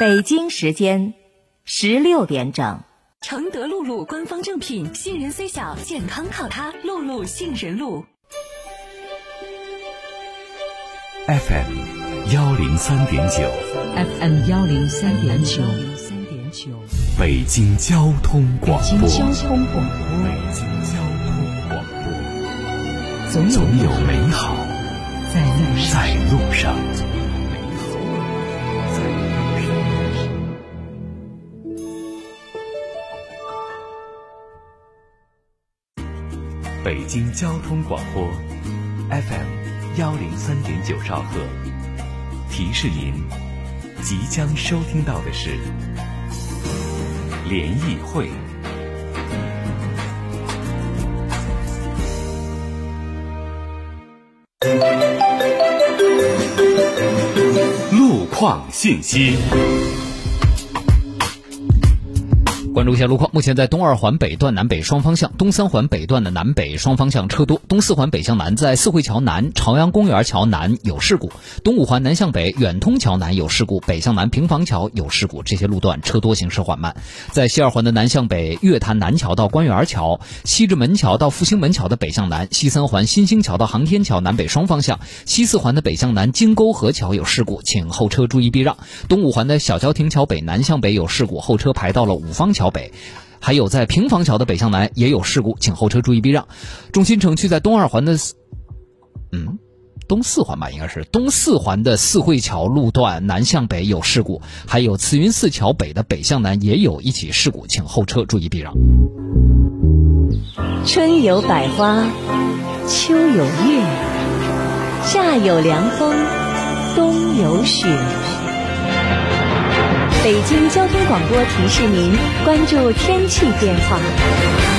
北京时间十六点整。承德露露官方正品，杏仁虽小，健康靠它。露露杏仁露。FM 幺零三点九，FM 幺零三点九，三点九，北京交通广播。北京交通广播，北京交通广播，总有总有美好在路上。在路上。北京交通广播，FM 幺零三点九兆赫。提示您，即将收听到的是联谊会。路况信息。关注一下路况，目前在东二环北段南北双方向、东三环北段的南北双方向车多；东四环北向南在四惠桥南、朝阳公园桥南有事故；东五环南向北远通桥南有事故，北向南平房桥有事故，这些路段车多，行驶缓慢。在西二环的南向北月坛南桥到官园桥、西直门桥到复兴门桥的北向南，西三环新兴桥到航天桥南北双方向，西四环的北向南金沟河桥有事故，请后车注意避让。东五环的小桥亭桥北南向北有事故，后车排到了五方桥北。还有在平房桥的北向南也有事故，请后车注意避让。中心城区在东二环的，嗯，东四环吧，应该是东四环的四惠桥路段南向北有事故，还有慈云寺桥北的北向南也有一起事故，请后车注意避让。春有百花，秋有月，夏有凉风，冬有雪。北京交通广播提示您关注天气变化。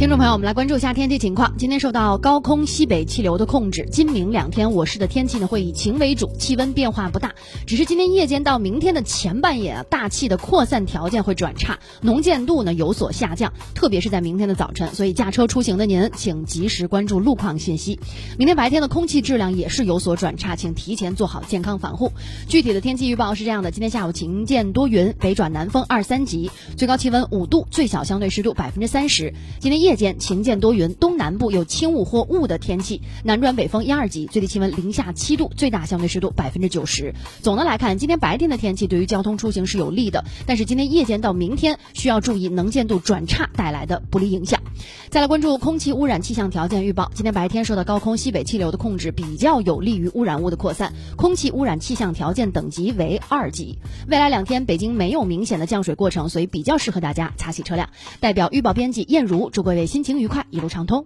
听众朋友，我们来关注一下天气情况。今天受到高空西北气流的控制，今明两天我市的天气呢会以晴为主，气温变化不大。只是今天夜间到明天的前半夜啊，大气的扩散条件会转差，能见度呢有所下降，特别是在明天的早晨。所以驾车出行的您，请及时关注路况信息。明天白天的空气质量也是有所转差，请提前做好健康防护。具体的天气预报是这样的：今天下午晴间多云，北转南风二三级，最高气温五度，最小相对湿度百分之三十。今天夜夜间晴间多云，东南部有轻雾或雾的天气，南转北风一二级，最低气温零下七度，最大相对湿度百分之九十。总的来看，今天白天的天气对于交通出行是有利的，但是今天夜间到明天需要注意能见度转差带来的不利影响。再来关注空气污染气象条件预报，今天白天受到高空西北气流的控制，比较有利于污染物的扩散，空气污染气象条件等级为二级。未来两天北京没有明显的降水过程，所以比较适合大家擦洗车辆。代表预报编辑燕如，祝各位心情愉快，一路畅通。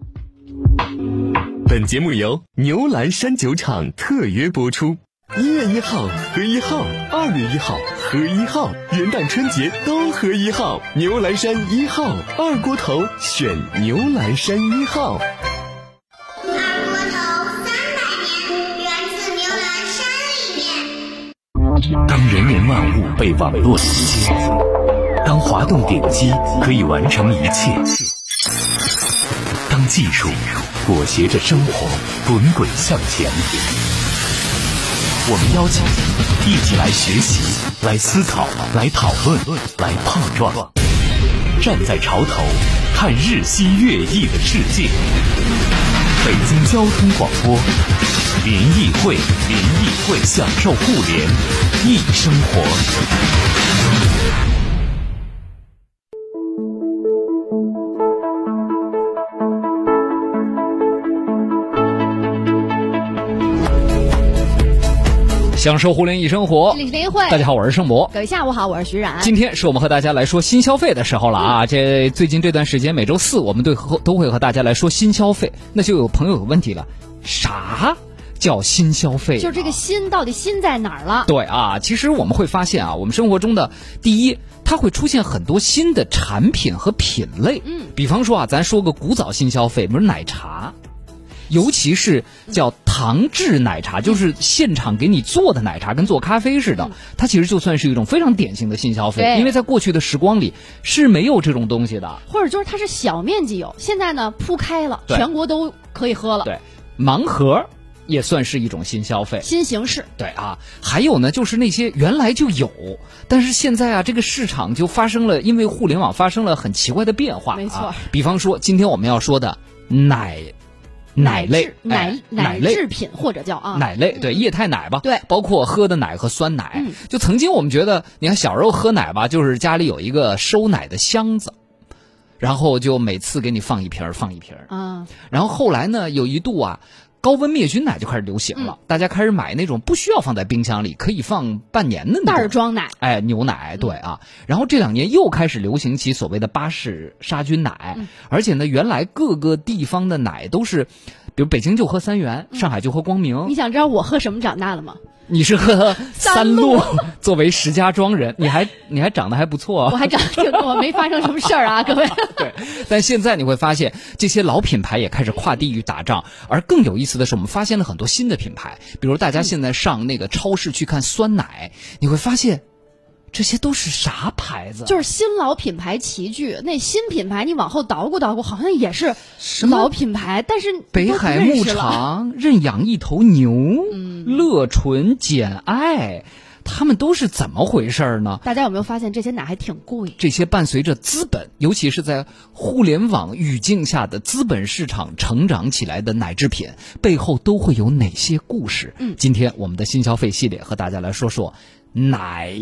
本节目由牛栏山酒厂特约播出。一月一号喝一号，二月一号喝一号，元旦春节都喝一号。牛栏山一号，二锅头选牛栏山一号。二锅头三百年，源自牛栏山里面。当人人万物被网络连接，当滑动点击可以完成一切，当技术裹挟着生活滚滚向前，我们邀请你一起来学习、来思考、来讨论、来碰撞，站在潮头看日新月异的世界。北京交通广播联谊会，联谊会享受互联易生活。享受互联易生活这，里是联谊会，大家好，我是盛博。各位下午好，我是徐冉。今天是我们和大家来说新消费的时候了啊！这最近这段时间，每周四我们对和都会和大家来说新消费，那就有朋友有问题了，啥叫新消费啊？就是这个新到底新在哪儿了？对啊，其实我们会发现啊，我们生活中的第一，它会出现很多新的产品和品类。嗯，比方说啊，咱说个古早新消费，比如奶茶，尤其是叫糖制奶茶，就是现场给你做的奶茶，跟做咖啡似的，它其实就算是一种非常典型的新消费，因为在过去的时光里是没有这种东西的。或者就是它是小面积有，现在呢铺开了，全国都可以喝了。对，盲盒。也算是一种新消费。新形式。对啊，还有呢，就是那些原来就有，但是现在啊，这个市场就发生了，因为互联网发生了很奇怪的变化。没错啊，比方说今天我们要说的奶奶类奶哎奶类制品或者叫啊奶类，对液态奶吧，对包括喝的奶和酸奶。嗯就曾经我们觉得，你看小时候喝奶吧，就是家里有一个收奶的箱子，然后就每次给你放一瓶儿放一瓶儿。啊，然后后来呢，有一度啊，高温灭菌奶就开始流行嗯。了，大家开始买那种不需要放在冰箱里，可以放半年的袋装奶。哎，牛奶对啊，然后这两年又开始流行起所谓的巴氏杀菌奶，嗯。而且呢，原来各个地方的奶都是，比如北京就喝三元，上海就喝光明，你想知道我喝什么长大的吗？你是喝 三鹿，作为石家庄人，你还你还长得还不错、啊我还长得挺多，没发生什么事儿啊，各位。对，但现在你会发现，这些老品牌也开始跨地域打仗，而更有意思的是，我们发现了很多新的品牌，比如大家现在上那个超市去看酸奶，你会发现，这些都是啥牌子？就是新老品牌齐聚，那新品牌你往后捣鼓捣鼓，好像也是什么老品牌，但是北海牧场认养一头牛，乐纯简爱，他们都是怎么回事儿呢？大家有没有发现这些奶还挺贵？这些伴随着资本，尤其是在互联网语境下的资本市场成长起来的奶制品，背后都会有哪些故事？嗯今天我们的新消费系列和大家来说说奶。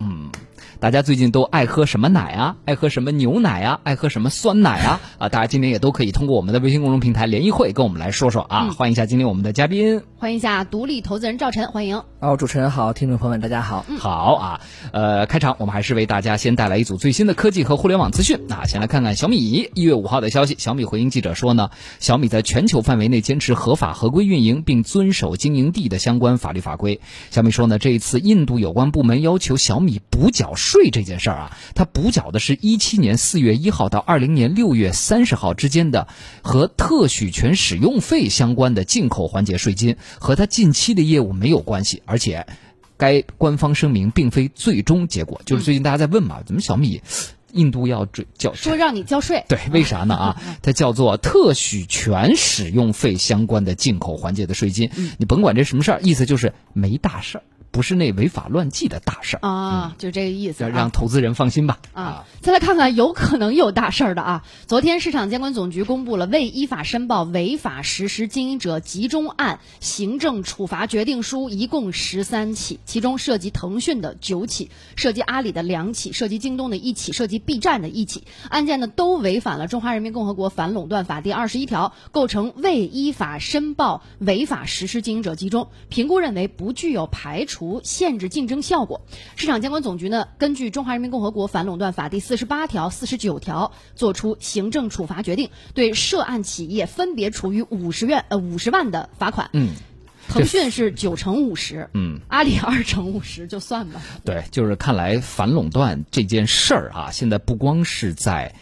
嗯，大家最近都爱喝什么奶啊？爱喝什么牛奶啊？爱喝什么酸奶啊？啊，大家今天也都可以通过我们的微信公众平台联谊会跟我们来说说啊。嗯欢迎一下今天我们的嘉宾。欢迎一下独立投资人赵晨，欢迎。哦，主持人好，听众朋友们大家好。好啊，呃，开场我们还是为大家先带来一组最新的科技和互联网资讯啊。先来看看小米一月五号的消息，小米回应记者说呢，小米在全球范围内坚持合法合规运营，并遵守经营地的相关法律法规。小米说呢，这一次印度有关部门要求小米补缴税这件事儿啊，它补缴的是一七年四月一号到二零年六月三十号之间的和特许权使用费相关的进口环节税金，和它近期的业务没有关系，而且。该官方声明并非最终结果，就是最近大家在问嘛，怎么小米印度要追缴说让你交税，对，为啥呢啊？它叫做特许权使用费相关的进口环节的税金，你甭管这什么事儿，意思就是没大事儿，不是那违法乱纪的大事儿，啊，就这个意思、啊。让投资人放心吧。啊，再来看看有可能有大事儿的啊！昨天市场监管总局公布了未依法申报违法实施经营者集中案行政处罚决定书，一共十三起，其中涉及腾讯的九起，涉及阿里的两起，涉及京东的一起，涉及 B 站的一起。案件呢都违反了《中华人民共和国反垄断法》第二十一条，构成未依法申报违法实施经营者集中，评估认为不具有排除、限制竞争效果。市场监管总局呢，根据《中华人民共和国反垄断法》第四十八条、四十九条，作出行政处罚决定，对涉案企业分别处以五十元呃五十万的罚款。嗯，腾讯是九乘五十，嗯，阿里二乘五十，就算吧。对，就是看来反垄断这件事儿啊，现在不光是在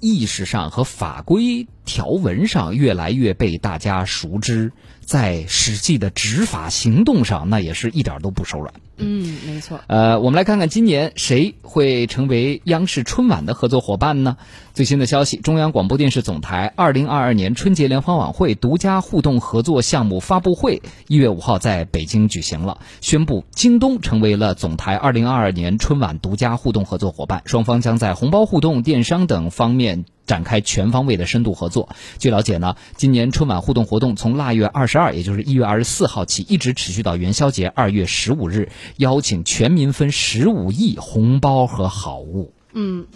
意识上和法规条文上越来越被大家熟知，在实际的执法行动上，那也是一点儿都不手软。嗯，没错。呃，我们来看看今年谁会成为央视春晚的合作伙伴呢？最新的消息，中央广播电视总台二零二二年春节联欢晚会独家互动合作项目发布会一月五号在北京举行了，宣布京东成为了总台二零二二年春晚独家互动合作伙伴，双方将在红包互动、电商等方面。展开全方位的深度合作。据了解呢，今年春晚互动活动从腊月二十二，也就是一月二十四号起，一直持续到元宵节二月十五日，邀请全民分十五亿红包和好物。嗯，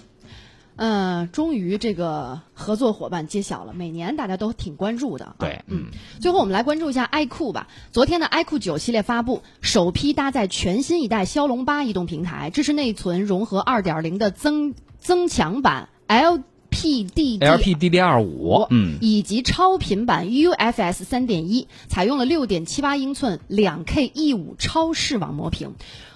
呃，终于这个合作伙伴揭晓了，每年大家都挺关注的、啊。对，嗯。最后我们来关注一下 iQOO 吧。昨天的 iQOO 九系列发布，首批搭载全新一代骁龙八移动平台，支持内存融合二点零的增增强版 L。PDD LPDDR 五，嗯，以及超频版 UFS 三点一，采用了六点七八英寸两 K E 五超视网膜屏。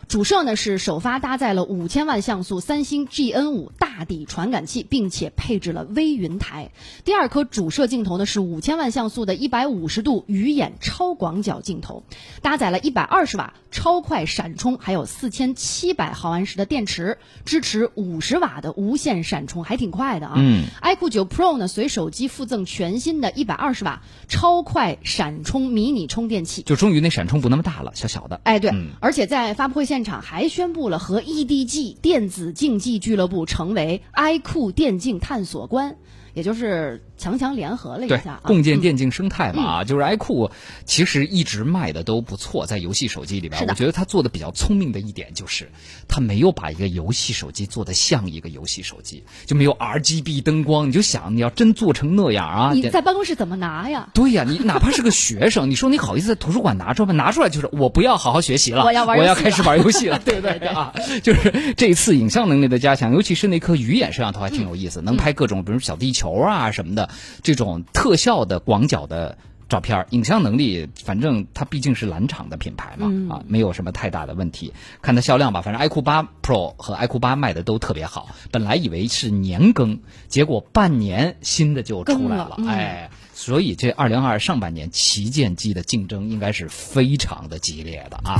主摄呢是首发搭载了五千万像素三星 GN 五大底传感器，并且配置了微云台。第二颗主摄镜头呢是五千万像素的一百五十度鱼眼超广角镜头，搭载了一百二十瓦超快闪充，还有四千七百毫安时的电池，支持五十瓦的无线闪充，还挺快的啊。嗯，iQOO 九 Pro 呢随手机附赠全新的一百二十瓦超快闪充迷你充电器。就终于那闪充不那么大了，小小的。哎，对，嗯而且在发布会现现场还宣布了和 EDG 电子竞技俱乐部成为 iQOO 电竞探索官，也就是强强联合了一下啊，，共建嗯。电竞生态嘛，啊，就是 iQOO 其实一直卖的都不错，在游戏手机里边，我觉得它做的比较聪明的一点就是，它没有把一个游戏手机做的像一个游戏手机，就没有 RGB 灯光，你就想你要真做成那样啊，你在办公室怎么拿呀？对呀，你哪怕是个学生，你说你好意思在图书馆拿出来吗？拿出来就是我不要好好学习了，我要玩我要开始玩游戏了，对不对啊？就是这一次影像能力的加强，尤其是那颗鱼眼摄像头还挺有意思，能拍各种比如小地球啊什么的这种特效的广角的。照片影像能力，反正它毕竟是蓝厂的品牌嘛，啊，没有什么太大的问题。看它销量吧，反正 iQOO 八 Pro 和 iQOO 八卖的都特别好。本来以为是年更，结果半年新的就出来了，了嗯哎。所以这二零二上半年旗舰机的竞争应该是非常的激烈的啊。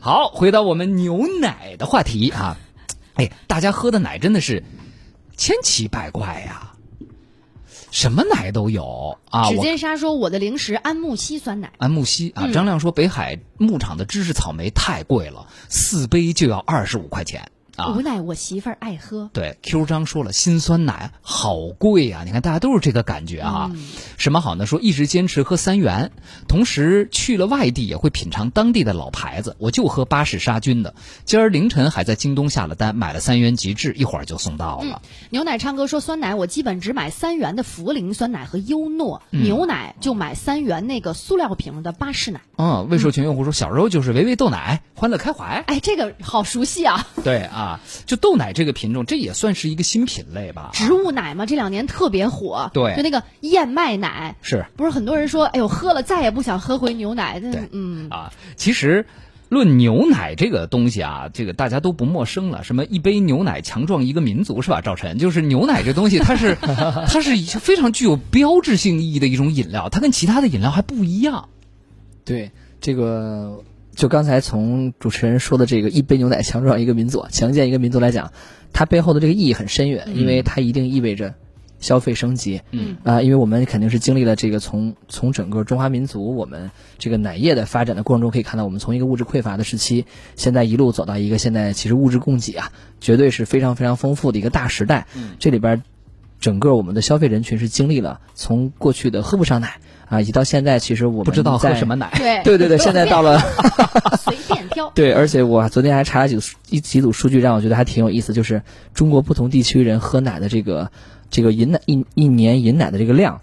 好，回到我们牛奶的话题啊，哎，大家喝的奶真的是千奇百怪呀、什么奶都有啊。指尖沙说我的零食安慕希酸奶。安慕希啊，嗯张亮说北海牧场的芝士草莓太贵了，四杯就要二十五块钱啊无。奈我媳妇儿爱喝。对，Q 张说了，辛酸奶好贵啊！你看大家都是这个感觉啊。什么好呢？说一直坚持喝三元，同时去了外地也会品尝当地的老牌子。我就喝巴氏杀菌的，今儿凌晨还在京东下了单，买了三元极致，一会儿就送到了。牛奶唱歌说酸奶我基本只买三元的茯苓酸奶和优诺，嗯牛奶就买三元那个塑料瓶的巴氏奶。嗯，未授权用户说，小时候就是维维豆奶，欢乐开怀。哎，这个好熟悉啊！对啊，就豆奶这个品种，这也算是一个新品类吧？植物奶嘛，这两年特别火。对就那个燕麦奶，是不是很多人说，哎呦，喝了再也不想喝回牛奶？对那嗯，啊，其实。论牛奶这个东西啊，这个大家都不陌生了。什么一杯牛奶强壮一个民族是吧？赵晨，就是牛奶这东西，它是 它是非常具有标志性意义的一种饮料，它跟其他的饮料还不一样。对这个，就刚才从主持人说的这个一杯牛奶强壮一个民族，强健一个民族来讲，它背后的这个意义很深远，因为它一定意味着消费升级。嗯啊、因为我们肯定是经历了这个从从整个中华民族我们这个奶业的发展的过程中，可以看到我们从一个物质匮乏的时期，现在一路走到一个现在其实物质供给啊，绝对是非常非常丰富的一个大时代。嗯这里边整个我们的消费人群是经历了从过去的喝不上奶啊，一直到现在，其实我们不知道喝什么奶。对 对对对，现在到了。随便挑。对，而且我昨天还查了几组一几组数据，让我觉得还挺有意思，就是中国不同地区人喝奶的这个这个饮奶一一年饮奶的这个量，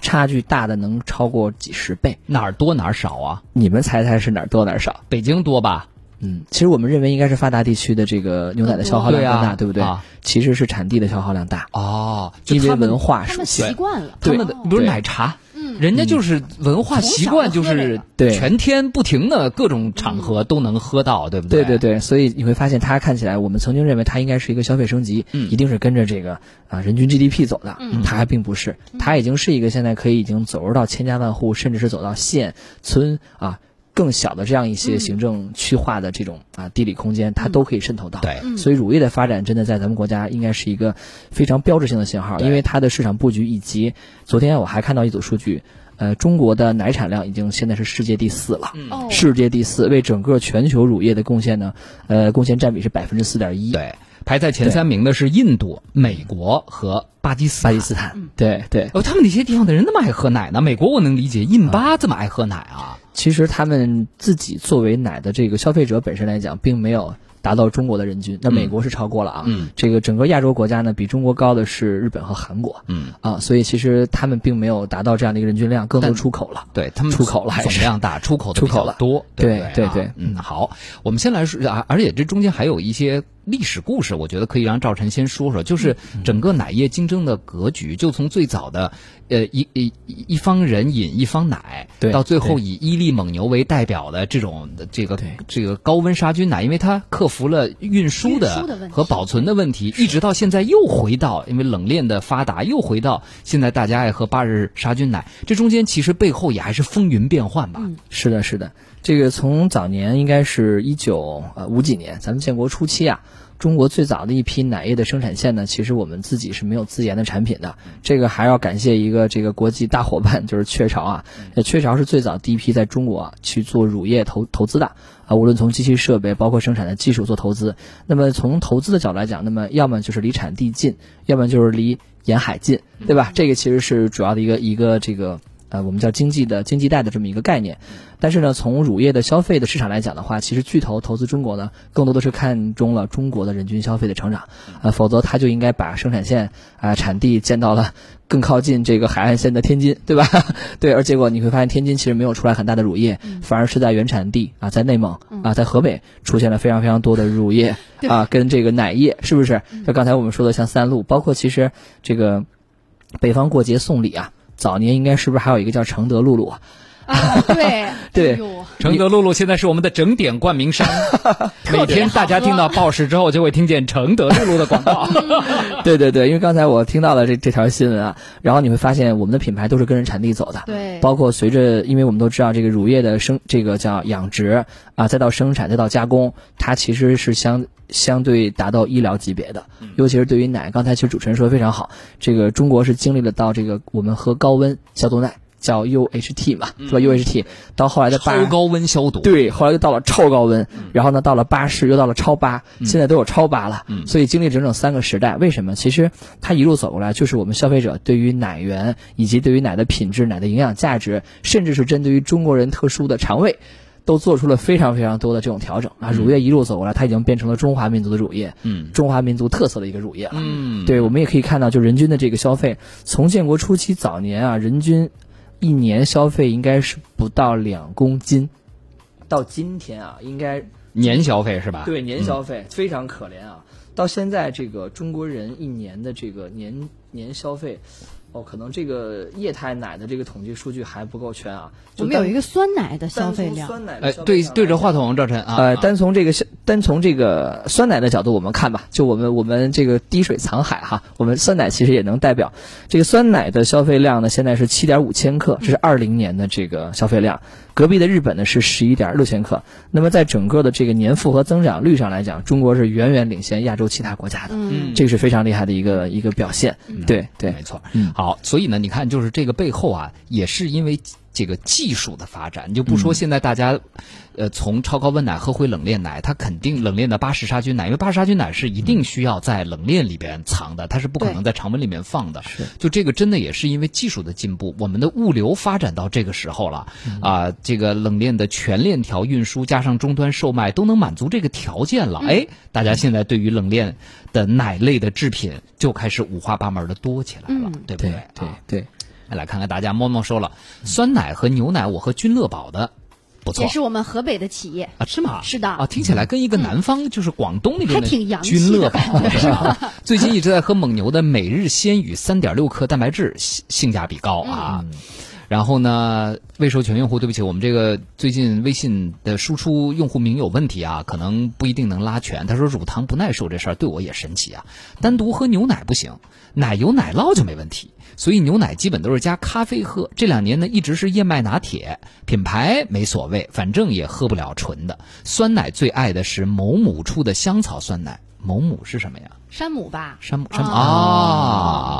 差距大的能超过几十倍。哪儿多哪儿少啊？你们猜猜是哪儿多哪儿少？北京多吧？嗯，其实我们认为应该是发达地区的这个牛奶的消耗量更大，对不对？啊其实是产地的消耗量大，哦，因为文化习。惯了，他们的哦比如奶茶，嗯人家就是文化习惯，就是对全天不停的各种场合都能喝到，对不对对对对，所以你会发现它看起来，我们曾经认为它应该是一个消费升级，嗯一定是跟着这个啊人均 GDP 走的，嗯它还并不是，它已经是一个现在可以已经走入到千家万户，甚至是走到县村啊更小的这样一些行政区划的这种啊地理空间，它都可以渗透到。对嗯所以乳业的发展真的在咱们国家应该是一个非常标志性的信号，因为它的市场布局以及昨天我还看到一组数据，呃，中国的奶产量已经现在是世界第四了。哦，世界第四，为整个全球乳业的贡献呢，呃，贡献占比是百分之四点一。，对，排在前三名的是印度、美国和巴基斯坦。巴基斯坦，对对。哦，他们那些地方的人那么爱喝奶呢？美国我能理解，印巴这么爱喝奶啊？其实他们自己作为奶的这个消费者本身来讲，并没有达到中国的人均，那美国是超过了啊。嗯这个整个亚洲国家呢，比中国高的是日本和韩国。嗯，啊，所以其实他们并没有达到这样的一个人均量，更多出口了。对他们出口了还是总量大，出口出口了多，对对对嗯，好，我们先来说啊，而且这中间还有一些历史故事，我觉得可以让赵晨先说说，就是嗯整个奶业竞争的格局，就从最早的呃一一一一方人饮一方奶，对到最后以伊利蒙牛为代表的这种这个这个高温杀菌奶，因为它克服了运输的和保存的问题，一直到现在又回到因为冷链的发达，又回到现在大家爱喝八日杀菌奶，这中间其实背后也还是风云变幻吧。嗯。是的，是的。这个从早年应该是一九呃五几年，咱们建国初期啊，中国最早的一批奶业的生产线呢，其实我们自己是没有自研的产品的。这个还要感谢一个这个国际大伙伴，就是雀巢啊。呃雀巢是最早第一批在中国啊去做乳业投投资的啊，无论从机器设备，包括生产的技术做投资。那么从投资的角度来讲，那么要么就是离产地近，要么就是离沿海近，对吧？这个其实是主要的一个一个这个。呃，我们叫经济的经济带的这么一个概念，但是呢，从乳业的消费的市场来讲的话，其实巨头投资中国呢，更多的是看中了中国的人均消费的成长，呃，否则他就应该把生产线啊、产地建到了更靠近这个海岸线的天津，对吧？对，而结果你会发现天津其实没有出来很大的乳业，反而是在原产地啊，在内蒙啊，在河北出现了非常非常多的乳业 啊，跟这个奶业，是不是？就刚才我们说的像三鹿，包括其实这个北方过节送礼啊。早年应该是不是还有一个叫承德露露？啊，对 对。承德露露现在是我们的整点冠名商，每天大家听到报时之后就会听见承德露露的广告。对对对，因为刚才我听到了这这条新闻啊，然后你会发现我们的品牌都是跟着产地走的，对。包括随着，因为我们都知道这个乳业的生，这个叫养殖啊，再到生产，再到加工，它其实是相相对达到医疗级别的，尤其是对于奶，刚才其实主持人说的非常好，这个中国是经历了到这个我们喝高温消毒奶叫 UHT 嘛，是吧？UHT 到后来的八超高温消毒，对，后来又到了超高温，然后呢，到了八十，又到了超八，现在都有超八了，所以经历整整三个时代。为什么？其实它一路走过来，就是我们消费者对于奶源以及对于奶的品质、奶的营养价值，甚至是针对于中国人特殊的肠胃。都做出了非常非常多的这种调整啊！乳业一路走过来，它已经变成了中华民族的乳业，嗯中华民族特色的一个乳业了。嗯，对，我们也可以看到，就人均的这个消费，从建国初期早年啊，人均一年消费应该是不到两公斤，到今天啊，应该年消费是吧？对年消费、非常可怜啊。到现在，这个中国人一年的这个年年消费，哦，可能这个液态奶的这个统计数据还不够全啊。我们有一个酸奶的消费量，酸奶的哎，消费对对着话筒，赵晨啊，单从这个消单从这个酸奶的角度我们看吧，就我们我们这个滴水藏海哈，我们酸奶其实也能代表这个酸奶的消费量呢，现在是七点五千克，这是二零年的这个消费量。隔壁的日本呢是十一点六千克。那么在整个的这个年复合增长率上来讲，中国是远远领先亚洲其他国家的，嗯，这个是非常厉害的一个一个表现。对对没错。嗯好，所以呢，你看，就是这个背后啊，也是因为这个技术的发展。你就不说现在大家，呃，从超高温奶喝回冷链奶，它肯定冷链的巴氏杀菌奶，因为巴氏杀菌奶是一定需要在冷链里边藏的，它是不可能在常温里面放的。是，就这个真的也是因为技术的进步，我们的物流发展到这个时候了啊、这个冷链的全链条运输加上终端售卖都能满足这个条件了。哎，大家现在对于冷链的奶类的制品就开始五花八门的多起来了，嗯对不对对？对。来看看大家，猫猫说了，酸奶和牛奶，我喝君乐宝的，不错也是我们河北的企业。啊，是吗？是的啊，听起来跟一个南方，就是广东那边的还挺洋气的君乐宝 是吧？最近一直在喝蒙牛的每日鲜语，三点六克蛋白质，性性价比高啊。然后呢，未授权用户，对不起，我们这个最近微信的输出用户名有问题啊，可能不一定能拉全。他说乳糖不耐受这事儿对我也神奇啊，单独喝牛奶不行，奶油奶酪就没问题。所以牛奶基本都是加咖啡喝。这两年呢，一直是燕麦拿铁，品牌没所谓，反正也喝不了纯的。酸奶最爱的是某母出的香草酸奶，某母是什么呀？山姆吧，山姆山姆啊，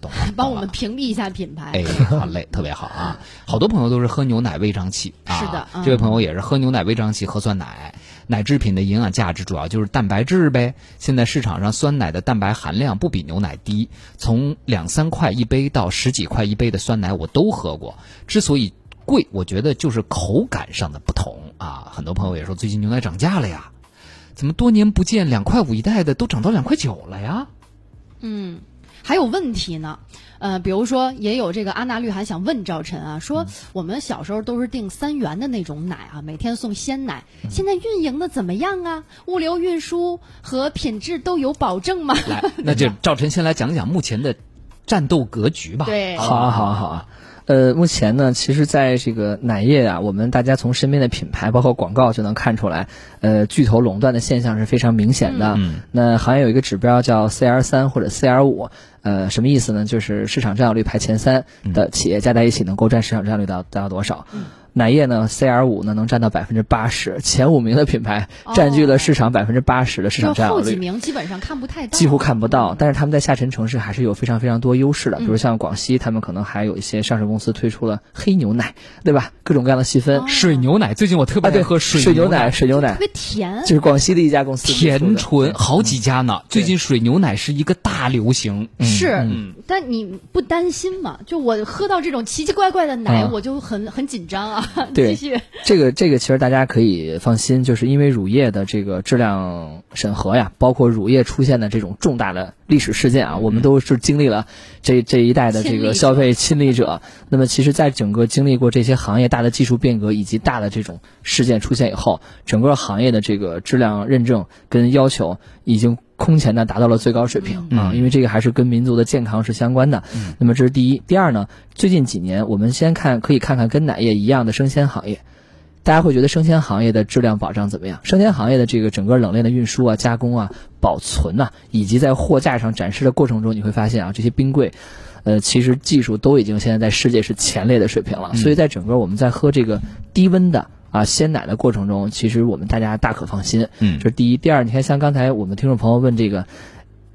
懂了，帮我们屏蔽一下品牌。哎，好嘞，特别好啊！好多朋友都是喝牛奶胃胀气啊。是的嗯这位朋友也是喝牛奶胃胀气，喝酸奶。奶制品的营养价值主要就是蛋白质呗。现在市场上酸奶的蛋白含量不比牛奶低，从两三块一杯到十几块一杯的酸奶我都喝过。之所以贵，我觉得就是口感上的不同啊。很多朋友也说最近牛奶涨价了呀，怎么多年不见两块五一袋的都涨到两块九了呀？嗯，还有问题呢。呃，比如说，也有这个阿娜绿还想问赵晨啊，说我们小时候都是订三元的那种奶啊，每天送鲜奶，现在运营的怎么样啊？物流运输和品质都有保证吗？来，那就赵晨先来讲讲目前的战斗格局吧。对好啊，好啊，好啊。呃，目前呢，其实在这个奶业啊，我们大家从身边的品牌，包括广告就能看出来，呃，巨头垄断的现象是非常明显的。嗯那行业有一个指标叫 CR 三或者 CR 五，呃，什么意思呢？就是市场占有率排前三的企业加在一起能够占市场占有率到达到多少？奶业呢，CR 五呢能占到百分之八十，前五名的品牌占据了市场百分之八十的市场占有率。就后几名基本上看不太到，几乎看不到，但是他们在下沉城市还是有非常非常多优势的，比如像广西，他们可能还有一些上市公司推出了黑牛奶，对吧？各种各样的细分。水牛奶最近我特别爱喝水牛奶，水牛奶特别甜，就是广西的一家公司甜醇，好几家呢。最近水牛奶是一个大流行，是，嗯但你不担心吗？就我喝到这种奇奇怪怪的奶，啊我就很很紧张啊。对继续，这个这个其实大家可以放心，就是因为乳业的这个质量审核呀，包括乳业出现的这种重大的历史事件啊，我们都是经历了这这一代的这个消费亲历者。那么其实，在整个经历过这些行业大的技术变革以及大的这种事件出现以后，整个行业的这个质量认证跟要求已经。空前的达到了最高水平啊，因为这个还是跟民族的健康是相关的。那么这是第一，第二呢，最近几年我们先看可以看看跟奶业一样的生鲜行业。大家会觉得生鲜行业的质量保障怎么样？生鲜行业的这个整个冷链的运输啊、加工啊、保存呐、以及在货架上展示的过程中，你会发现啊，这些冰柜，呃，其实技术都已经现在在世界是前列的水平了。所以在整个我们在喝这个低温的啊鲜奶的过程中，其实我们大家大可放心。嗯这是第一。第二，你看像刚才我们听众朋友问这个。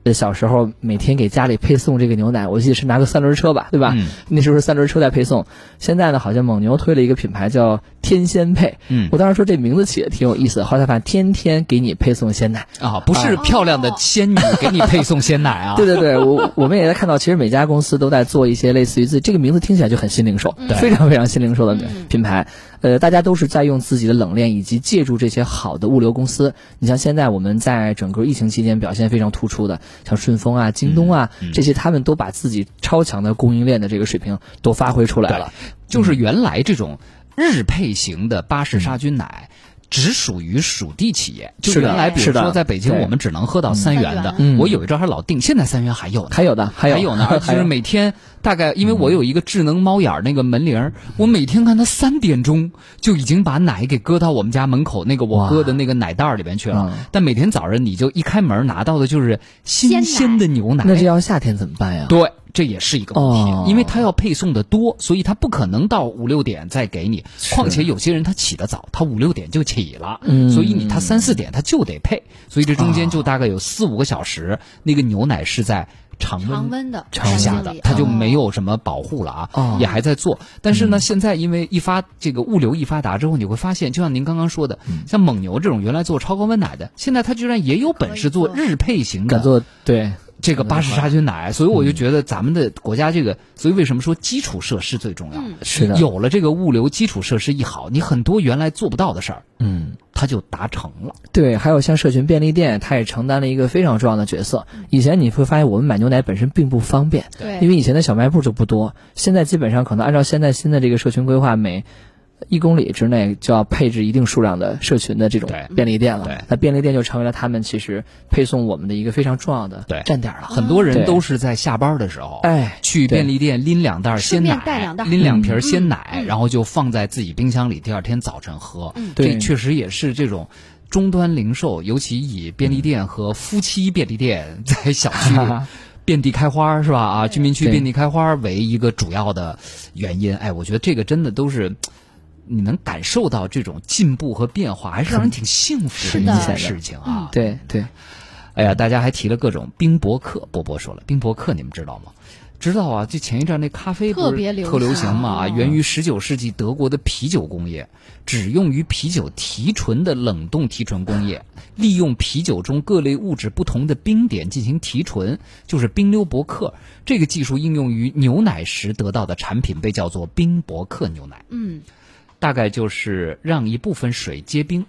呃，小时候每天给家里配送这个牛奶，我记得是拿个三轮车吧，对吧？嗯那时候是三轮车在配送。现在呢，好像蒙牛推了一个品牌叫天仙配。嗯我当时说这名字起的挺有意思的，后来发现天天给你配送鲜奶。啊，不是漂亮的仙女给你配送鲜奶啊，对对对，我我们也在看到，其实每家公司都在做一些类似于自己这个名字听起来就很新零售，非常非常新零售的品牌。呃，大家都是在用自己的冷链以及借助这些好的物流公司。你像现在我们在整个疫情期间表现非常突出的，像顺丰啊、京东啊、这些，他们都把自己超强的供应链的这个水平都发挥出来了。就是原来这种日配型的巴氏杀菌奶。只属于属地企业，就是原来比如说在北京，我们只能喝到三元的，嗯。我有一阵儿还老订，现在三元还有呢，还有的，还有还有呢，就是每天大概，因为我有一个智能猫眼儿那个门铃儿，我每天看它三点钟就已经把奶给搁到我们家门口那个我搁的那个奶袋儿里边去了嗯。但每天早上你就一开门拿到的就是新鲜鲜的牛奶，那这要夏天怎么办呀？对。这也是一个问题，哦因为它要配送的多，所以它不可能到五六点再给你。况且有些人他起得早，他五六点就起了，嗯所以你他三四点他就得配，所以这中间就大概有四五个小时，那个牛奶是在常温常温的常下的，它就哦。没有什么保护了啊，哦。也还在做。但是呢，现在因为一发这个物流一发达之后，你会发现，就像您刚刚说的，像蒙牛这种原来做超高温奶的，现在它居然也有本事做日配型的敢做。对这个巴氏杀菌奶，所以我就觉得咱们的国家这个，所以为什么说基础设施最重要？是的，有了这个物流基础设施一好，你很多原来做不到的事儿，嗯。它就达成了。对，还有像社群便利店，它也承担了一个非常重要的角色。以前你会发现，我们买牛奶本身并不方便，对因为以前的小卖部就不多。现在基本上可能按照现在新的这个社群规划，每一公里之内就要配置一定数量的社群的这种便利店了。对那便利店就成为了他们其实配送我们的一个非常重要的站点了。很多人都是在下班的时候，哎去便利店拎两袋鲜奶，带两袋拎两瓶嗯鲜奶，嗯然后就放在自己冰箱里，第二天早晨喝。这对确实也是这种。终端零售，尤其以便利店和夫妻便利店在小区遍地开花是吧？啊，居民区遍地开花为一个主要的原因。哎，我觉得这个真的都是你能感受到这种进步和变化，还是让人挺幸福的的一件事情啊。对对，哎呀，大家还提了各种冰博客，波波说了，冰博客你们知道吗？知道啊，就前一阵那咖啡不是特别流特流行行嘛，哦源于十九世纪德国的啤酒工业，只用于啤酒提纯的冷冻提纯工业，利用啤酒中各类物质不同的冰点进行提纯，就是冰溜博客。这个技术应用于牛奶时得到的产品被叫做冰博客牛奶。嗯，大概就是让一部分水结冰，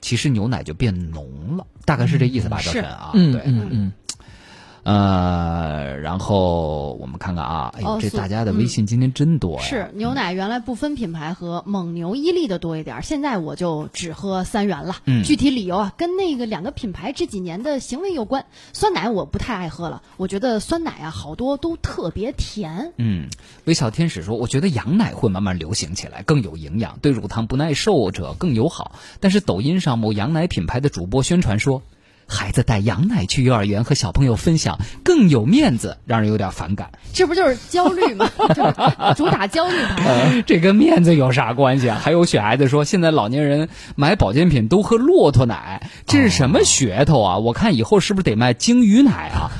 其实牛奶就变浓了，大概是这意思吧，赵是晨啊，嗯对，嗯嗯，呃，然后我们看看啊，哎呦，这大家的微信今天真多呀，是牛奶原来不分品牌和蒙牛、伊利的多一点，现在我就只喝三元了。嗯具体理由啊，跟那个两个品牌这几年的行为有关。酸奶我不太爱喝了，我觉得酸奶啊好多都特别甜。嗯，微笑天使说，我觉得羊奶会慢慢流行起来，更有营养，对乳糖不耐受者更友好。但是抖音上某羊奶品牌的主播宣传说。孩子带羊奶去幼儿园和小朋友分享，更更有面子，让人有点反感。这不就是焦虑吗？就是主打焦虑牌。这跟面子有啥关系啊？还有雪孩子说，现在老年人买保健品都喝骆驼奶，这是什么噱头啊？我看以后是不是得卖鲸鱼奶啊？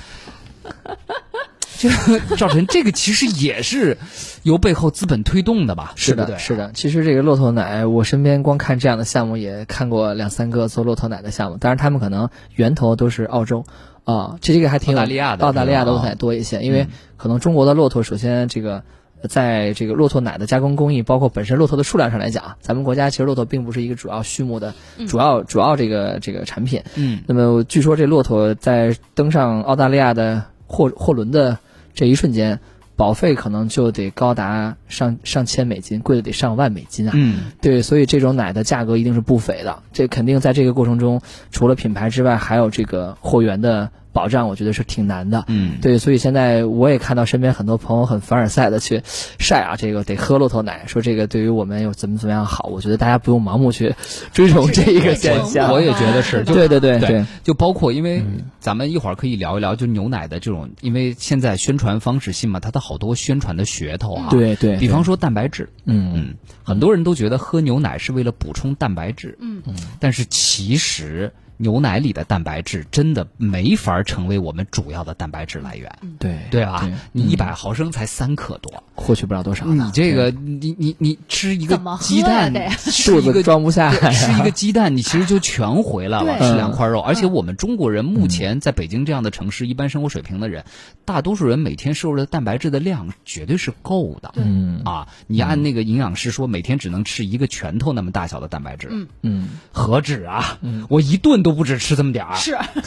这个 赵晨，这个其实也是由背后资本推动的吧？是的，对对是的。其实这个骆驼奶，我身边光看这样的项目也看过两三个做骆驼奶的项目，当然他们可能源头都是澳洲啊，这这个还挺有澳大利亚的澳大利亚的骆驼奶多一些，因为可能中国的骆驼首先这个。在这个骆驼奶的加工工艺，包括本身骆驼的数量上来讲，咱们国家其实骆驼并不是一个主要畜牧的主要主要这个这个产品。嗯，那么据说这骆驼在登上澳大利亚的货货轮的这一瞬间，保费可能就得高达上上千美金，贵的得上万美金啊。嗯，对，所以这种奶的价格一定是不菲的。这肯定在这个过程中，除了品牌之外，还有这个货源的保障，我觉得是挺难的。嗯。对，所以现在我也看到身边很多朋友很凡尔赛的去晒啊，这个得喝骆驼奶，说这个对于我们有怎么怎么样好。我觉得大家不用盲目去追 崇这一个现象。我也觉得是，对对对。对对，就包括因为咱们一会儿可以聊一聊，就牛奶的这种，因为现在宣传方式新嘛，它的好多宣传的噱头啊，对对。比方说蛋白质，嗯。嗯，很多人都觉得喝牛奶是为了补充蛋白质，嗯。但是其实牛奶里的蛋白质真的没法成为我们主要的蛋白质来源，对。对吧？你一嗯百毫升才三克多，获取不了多少。你这个你你你吃一个鸡蛋，吃一个肚子装不下对吃一个鸡蛋，你其实就全回来了，对。吃两块肉。而且我们中国人目前在北京这样的城市，一般生活水平的人，大多数人每天摄入的蛋白质的量绝对是够的。嗯。啊，你按那个营养师说，每天只能吃一个拳头那么大小的蛋白质，嗯。嗯，何止啊！我一顿都不止吃这么点儿，是，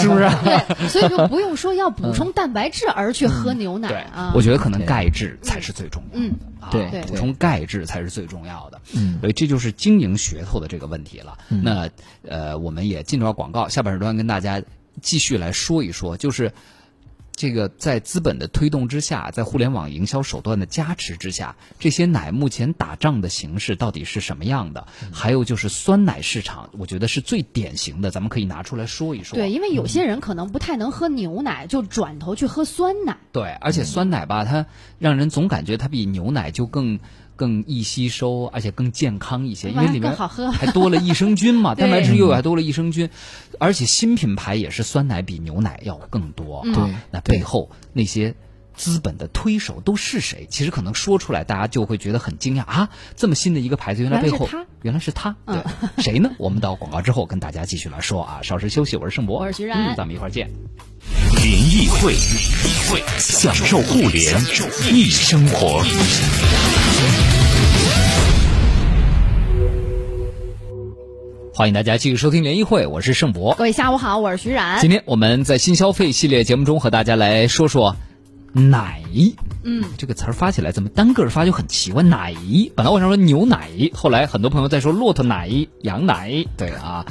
是不是？对，所以就不用说要补充蛋白质而去喝牛奶对啊。，我觉得可能钙质才是最重要的。嗯啊对对补充钙质才是最重要的。嗯所以这就是经营噱头的这个问题了。那呃，我们也进入到广告，下半时段跟大家继续来说一说，就是。这个在资本的推动之下，在互联网营销手段的加持之下，这些奶目前打仗的形式到底是什么样的？还有就是酸奶市场，我觉得是最典型的，咱们可以拿出来说一说。对，因为有些人可能不太能喝牛奶，就转头去喝酸奶。对，而且酸奶吧，它让人总感觉它比牛奶就更更易吸收，而且更健康一些，因为里面更好喝还多了益生菌嘛，蛋白质又有还多了益生菌，而且新品牌也是酸奶比牛奶要更多嗯啊对。那背后那些。资本的推手都是谁？其实可能说出来，大家就会觉得很惊讶啊！这么新的一个牌子，原来背后原来是他原来是他。对，嗯谁呢？我们到广告之后跟大家继续来说啊。稍事休息，我是盛博，我是徐然嗯咱们一会儿见。联谊会，会享受互联易生活。欢迎大家继续收听联谊会，我是盛博。各位下午好，我是徐冉今。天我们在新消费系列节目中和大家来说说奶。嗯，这个词儿发起来怎么单个儿发就很奇怪？奶，本来我想说牛奶，后来很多朋友在说骆驼奶、羊奶。对啊，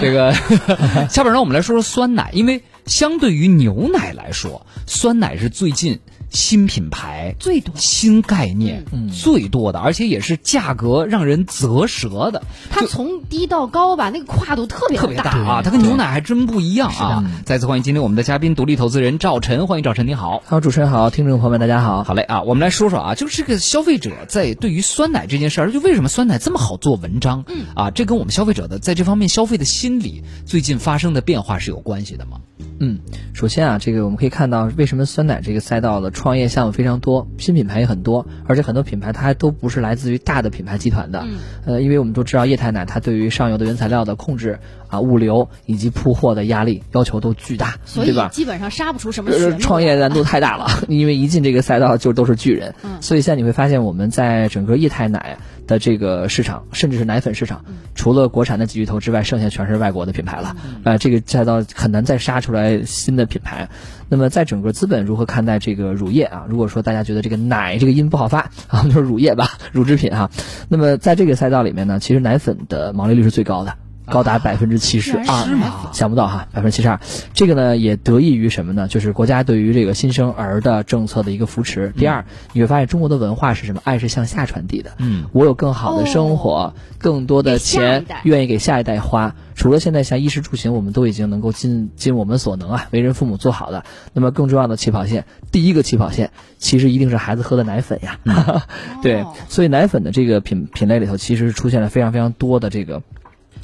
这个 下边让我们来说说酸奶，因为相对于牛奶来说，酸奶是最近新品牌最多新概念最多的，而且也是价格让人啧舌的。它从低到高吧，那个跨度特别特别大大啊，它跟牛奶还真不一样啊！再次欢迎今天我们的嘉宾，独立投资人赵晨，欢迎赵晨，你好。好，主持人好，听众朋友们大家好。好嘞啊，我们来说说啊，就是这个消费者在对于酸奶这件事儿，就为什么酸奶这么好做文章？嗯啊，这跟我们消费者的在这方面消费的心理最近发生的变化是有关系的吗？嗯，首先啊，这个我们可以看到，为什么酸奶这个赛道的创业项目非常多，新品牌也很多，而且很多品牌它还都不是来自于大的品牌集团的。嗯呃，因为我们都知道液态奶它对于上游的原材料的控制啊、物流以及铺货的压力要求都巨大，所以对吧？基本上杀不出什么创业难度太大了，因为一进这个赛道就都是巨人，嗯所以现在你会发现我们在整个液态奶的这个市场，甚至是奶粉市场，嗯除了国产的几巨头之外，剩下全是外国的品牌了。呃，这个赛道很难再杀出来新的品牌。那么在整个资本如何看待这个乳业啊？如果说大家觉得这个奶这个音不好发啊，我 们就是乳业吧，乳制品哈。那么在这个赛道里面呢，其实奶粉的毛利率是最高的。高达百分之七十二是吗，想不到哈，百分之七十二。这个呢也得益于什么呢？就是国家对于这个新生儿的政策的一个扶持。第二，你会发现中国的文化是什么？爱是向下传递的。嗯，我有更好的生活，更多的钱愿意给下一代花。除了现在像衣食住行，我们都已经能够尽尽我们所能啊，为人父母做好的。那么更重要的起跑线，第一个起跑线其实一定是孩子喝的奶粉呀。对哦，所以奶粉的这个品品类里头，其实出现了非常非常多的这个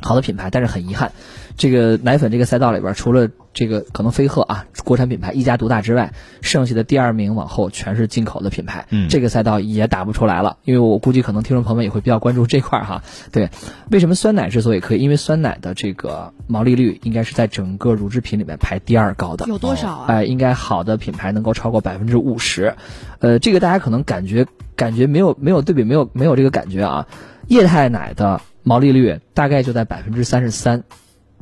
好的品牌，但是很遗憾，这个奶粉这个赛道里边，除了这个可能飞鹤啊国产品牌一家独大之外，剩下的第二名往后全是进口的品牌。嗯这个赛道也打不出来了，因为我估计可能听众朋友们也会比较关注这块儿哈。对，为什么酸奶之所以可以？因为酸奶的这个毛利率应该是在整个乳制品里面排第二高的。有多少啊？哎、应该好的品牌能够超过百分之五十，呃，这个大家可能感觉感觉没有没有对比，没有没有这个感觉啊。液态奶的毛利率大概就在百分之三十三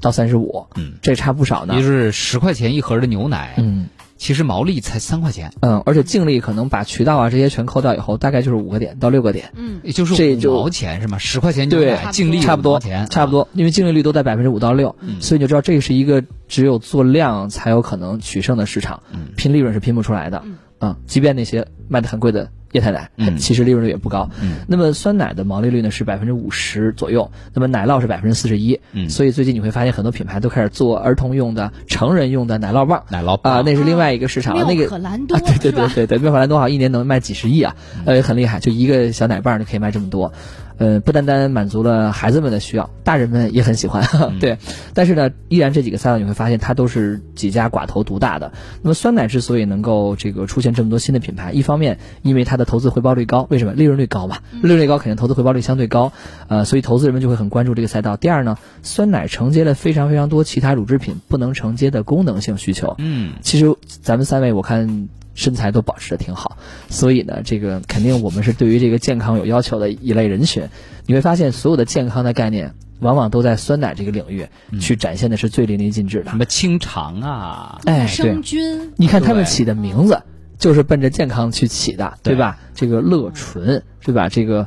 到三十五，嗯，这差不少呢。也就。是十块钱一盒的牛奶，嗯。其实毛利才三块钱，嗯，而且净利可能把渠道啊这些全扣掉以后，大概就是五个点到六个点，嗯，也就是五这就毛钱是吗？十块钱牛对奶净利差不多钱，差不多，因为净利率都在百分之五到六，嗯。所以你就知道这是一个只有做量才有可能取胜的市场，嗯。拼利润是拼不出来的。嗯。嗯，即便那些卖的很贵的液态奶，嗯其实利润率也不高。嗯那么酸奶的毛利率呢是百分之五十左右，那么奶酪是百分之四十一。嗯所以最近你会发现很多品牌都开始做儿童用的、成人用的奶酪棒。奶酪啊、棒那是另外一个市场了。那个可兰多啊，对对对对对，妙可蓝多好像一年能卖几十亿啊，呃，很厉害，就一个小奶棒就可以卖这么多。呃，不单单满足了孩子们的需要，大人们也很喜欢，对。但是呢，依然这几个赛道你会发现它都是几家寡头独大的。那么酸奶之所以能够这个出现这么多新的品牌，一方面因为它的投资回报率高，为什么？利润率高嘛，利润率高肯定投资回报率相对高，呃，所以投资人们就会很关注这个赛道。第二呢，酸奶承接了非常非常多其他乳制品不能承接的功能性需求。嗯，其实咱们三位我看身材都保持的挺好，所以呢，这个肯定我们是对于这个健康有要求的一类人群。你会发现，所有的健康的概念，往往都在酸奶这个领域去展现的是最淋漓尽致的什。么清肠啊，哎生菌，你看他们起的名字，就是奔着健康去起的，对对吧？这个乐纯，对吧？这个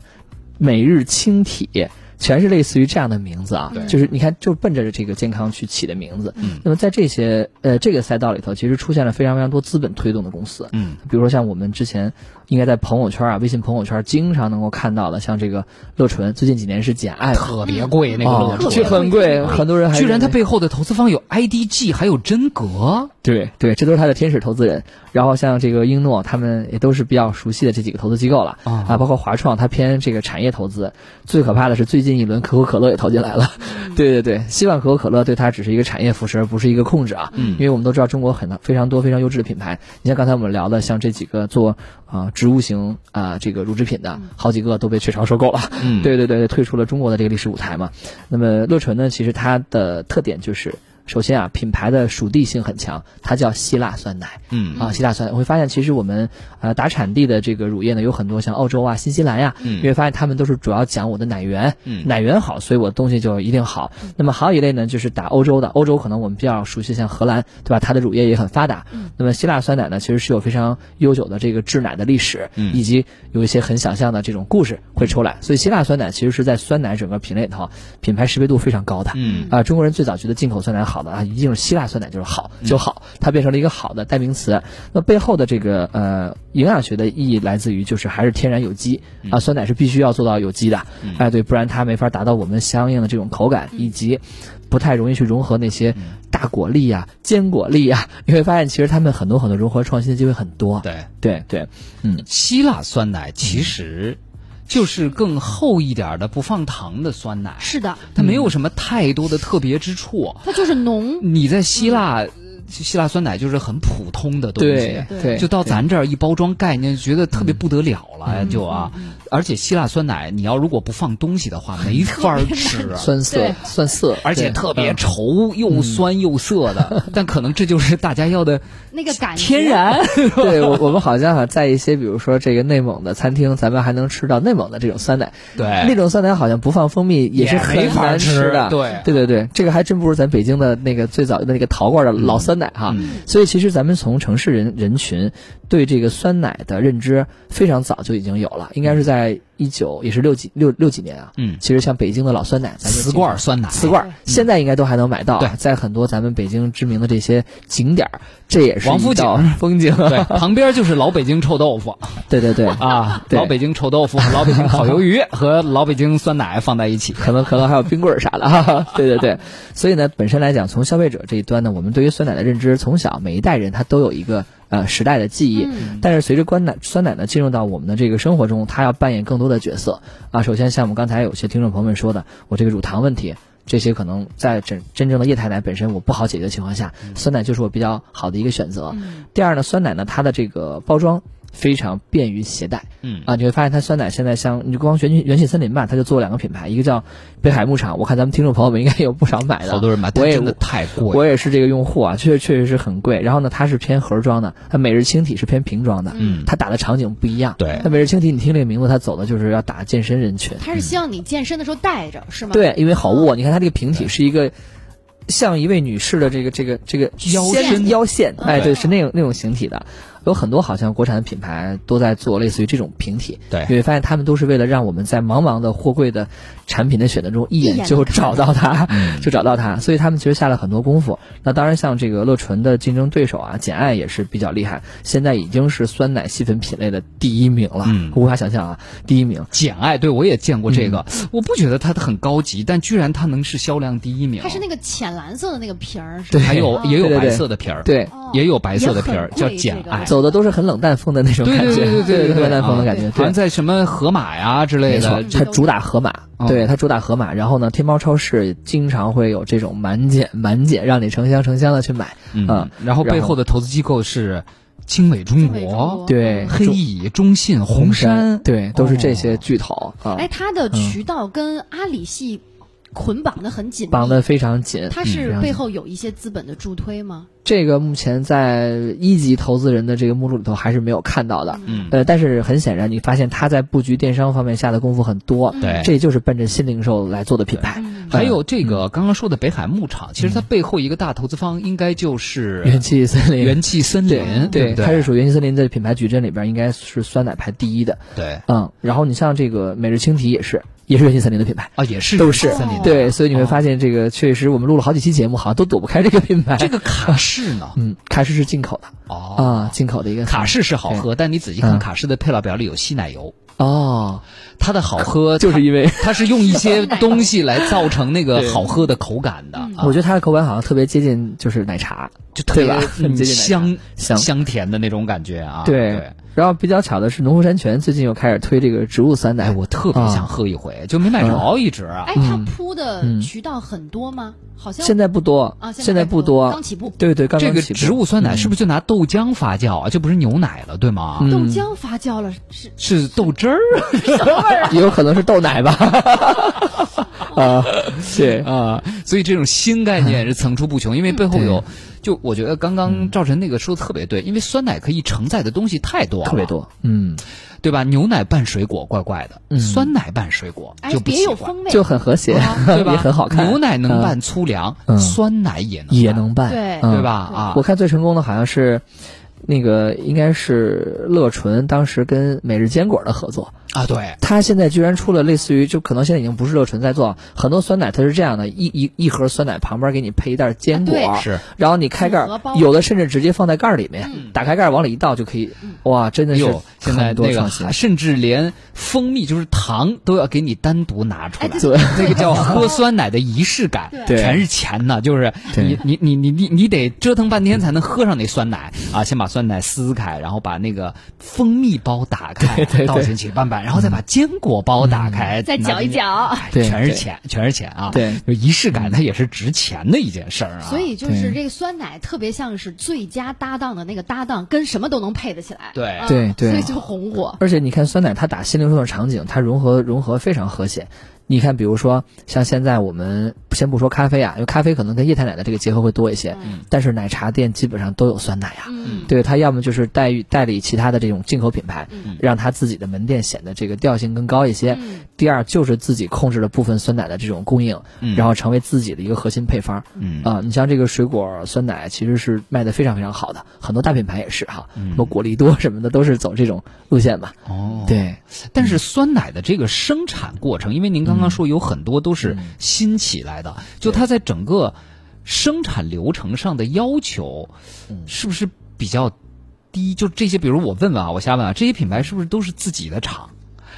每日清体。全是类似于这样的名字啊对，就是你看，就奔着这个健康去起的名字。嗯那么在这些呃这个赛道里头，其实出现了非常非常多资本推动的公司。嗯，比如说像我们之前应该在朋友圈啊、微信朋友圈经常能够看到的，像这个乐纯，最近几年是减爱特别贵那个哦乐就纯，很贵，很多人还居然他背后的投资方有 IDG，还有真格，对对，这都是他的天使投资人。然后像这个英诺，他们也都是比较熟悉的这几个投资机构了啊啊，包括华创，它偏这个产业投资。最可怕的是最近一轮可口可乐也投进来了，对对对，希望可口可乐对它只是一个产业扶持，而不是一个控制啊。嗯因为我们都知道中国很非常多非常优质的品牌，你像刚才我们聊的，像这几个做啊、植物型啊、这个乳制品的，好几个都被雀巢收购了。嗯对对对，退出了中国的这个历史舞台嘛。那么乐纯呢，其实它的特点就是，首先啊，品牌的属地性很强，它叫希腊酸奶。嗯啊，希腊酸奶，我会发现其实我们呃打产地的这个乳业呢，有很多像澳洲啊、新西兰呀、嗯你会发现他们都是主要讲我的奶源，嗯奶源好，所以我的东西就一定好。那么还有一类呢，就是打欧洲的，欧洲可能我们比较熟悉，像荷兰，对吧？它的乳业也很发达。那么希腊酸奶呢，其实是有非常悠久的这个制奶的历史，嗯以及有一些很想象的这种故事会出来。所以希腊酸奶其实是在酸奶整个品类里头品牌识别度非常高的。嗯啊、中国人最早觉得进口酸奶好的啊，一定是希腊酸奶就是好就好，它变成了一个好的代名词。那背后的这个呃营养学的意义来自于就是还是天然有机啊，酸奶是必须要做到有机的，哎对，不然它没法达到我们相应的这种口感以及。不太容易去融合那些大果粒啊、坚果粒啊，你会发现其实他们很多很多融合创新的机会很多。对，对对，嗯，希腊酸奶其实就是更厚一点的不放糖的酸奶，是的，它没有什么太多的特别之处。它就是浓，你在希腊，希腊酸奶就是很普通的东西。对，就到咱这儿一包装概念，觉得特别不得了了，嗯。就啊，而且希腊酸奶你要如果不放东西的话，没法儿吃。酸涩酸涩，而且特别嗯稠，又酸又涩的，但可能这就是大家要的那个感觉。天然。对我，我们好像哈，在一些比如说这个内蒙的餐厅，咱们还能吃到内蒙的这种酸奶。对。那种酸奶好像不放蜂蜜也是很难吃的。对。对对对，这个还真不如咱北京的那个最早的那个陶罐的老酸奶哈。嗯所以其实咱们从城市人人群对这个酸奶的认知非常早就已经有了，应该是在在一九也是六几六六几年啊，嗯。其实像北京的老酸奶，咱就瓷罐酸奶，瓷罐儿现在应该都还能买到啊，对。在很多咱们北京知名的这些景点儿，这也是王府井。风景。对，旁边就是老北京臭豆腐。对对对，啊，对。老北京臭豆腐、老北京烤鱿鱼 和老北京酸奶放在一起。可能可能还有冰棍儿啥的。哈。对对对，所以呢，本身来讲，从消费者这一端呢，我们对于酸奶的认知，从小每一代人他都有一个呃时代的记忆。但是随着关奶酸奶呢进入到我们的这个生活中，它要扮演更多的角色啊。首先像我们刚才有些听众朋友们说的，我这个乳糖问题。这些可能在真真正的液态奶本身我不好解决的情况下，酸奶就是我比较好的一个选择。第二呢，酸奶呢它的这个包装非常便于携带，嗯啊，你会发现它酸奶现在像你光元气元气森林吧，它就做两个品牌，一个叫北海牧场，我看咱们听众朋友们应该有不少买的，好多人买，我也真的太贵。我也是这个用户啊，确确实是很贵。然后呢，它是偏盒装的，它每日清体是偏瓶装的，嗯它打的场景不一样。对它每日清体，你听这个名字，它走的就是要打健身人群。它是希望你健身的时候带着，是吗？对，因为好握，你看它这个瓶体是一个。像一位女士的这个这个这个腰身腰线，哎，对对，是那种那种形体的，有很多好像国产的品牌都在做类似于这种瓶体。对你会发现他们都是为了让我们在茫茫的货柜的产品的选择中一一眼就找到它，就找到它，所以他们其实下了很多功夫。那当然，像这个乐纯的竞争对手啊，简爱也是比较厉害，现在已经是酸奶细粉品类的第一名了，嗯无法想象啊，第一名。简爱，对我也见过这个，嗯我不觉得它很高级，但居然它能是销量第一名。它是那个浅蓝色的那个瓶儿，是对吧还有哦也有白色的瓶儿，对，哦也有白色的瓶，儿叫贵这个简爱。走的都是很冷淡风的那种感觉，对对对对，冷淡风的感觉，对。好像。在什么河马呀之类的，，它主打河马，哦。对它主打河马。然后呢，天猫超市经常会有这种满减满减，让你成箱成箱的去买。嗯，然后背后的投资机构是经纬中国国、对，黑蚁、中信、红杉，对，都是这哦。些巨头啊，哎，它的渠道跟阿里系捆绑的很紧，绑得非常紧。它是背后有一些资本的助推吗？这个目前在一级投资人的这个目录里头还是没有看到的。嗯，呃，但是很显然，你发现他在布局电商方面下的功夫很多，对这就是奔着新零售来做的品牌。嗯还有这个刚刚说的北海牧场，其实它背后一个大投资方应该就是元气森林，元气森林，对？它是属于元气森林的品牌矩阵里边应该是酸奶排第一的。对嗯，然后你像这个每日清提也是，也是原型森林的品牌。啊，也是都是森林。对，所以你会发现这个确实，我们录了好几期节目，好像都躲不开这个品牌。这个卡士呢？嗯，卡士是进口的哦，啊，进口的一个卡士是好喝，但你仔细看嗯卡士的配料表里有稀奶油，哦，它的好喝 就是因为它它是用一些东西来造成那个 好喝的口感的。啊我觉得它的口感好像特别接近就是奶茶，就特别香香香甜的那种感觉啊。对。然后比较巧的是，农夫山泉最近又开始推这个植物酸奶，哎，我特别想喝一回，就没买着，一直啊。哎，它铺的渠道很多吗？好像现在不多啊，现在不多，刚起步。对对，刚这个刚起步植物酸奶是不是就拿豆浆发酵啊？这不是牛奶了，对吗？嗯豆浆发酵了是 是豆汁儿 也有可能是豆奶吧？啊，对啊，所以这种新概念是层出不穷，因为背后有，就我觉得刚嗯。刚赵晨那个说的特别对，因为酸奶可以承载的东西太多了，特别多，嗯，对吧？牛奶拌水果怪怪的，嗯。酸奶拌水果哎就不别。有风味，就很和谐，对吧？也很好看。牛奶能嗯拌粗粮，嗯。酸奶也能拌。也能拌，对嗯。对吧？啊，我看最成功的好像是那个应该是乐纯当时跟每日坚果的合作，啊，对，它现在居然出了类似于，就可能现在已经不是热纯在做，很多酸奶它是这样的，一一一盒酸奶旁边给你配一袋坚果，啊是然后你开盖有的甚至直接放在盖儿里面，嗯。打开盖儿往里一倒就可以，哇，真的是哟，现在很多那个创新。甚至连蜂蜜就是糖都要给你单独拿出来，哎对。那个叫喝酸奶的仪式感，对。全是钱呢，就是你你你你你你得折腾半天才能喝上那酸奶。啊！先把酸奶撕开，然后把那个蜂蜜包打开，对对对。倒进去拌拌，然后再把坚果包打开，再搅一搅。全是钱，全是钱啊！对就仪式感它也是值钱的一件事儿啊。所以就是这个酸奶特别像是最佳搭档的那个搭档，跟什么都能配得起来。对啊对对所以就红火。而且你看酸奶，它打新零售的场景，它融合融合非常和谐。你看，比如说像现在我们先不说咖啡啊，因为咖啡可能跟液态奶的这个结合会多一些，但是奶茶店基本上都有酸奶啊。嗯，对，它要么就是代代代理其他的这种进口品牌，让它自己的门店显得这个调性更高一些。嗯第二就是自己控制了部分酸奶的这种供应，嗯然后成为自己的一个核心配方。嗯啊、你像这个水果酸奶其实是卖的非常非常好的，很多大品牌也是哈，什么果粒多什么的都是走这种路线吧。哦，对，但是酸奶的这个生产过程，因为您刚刚刚说有很多都是新起来的，就它在整个生产流程上的要求，是不是比较低？就这些，比如我问问啊，我瞎问啊，这些品牌是不是都是自己的厂？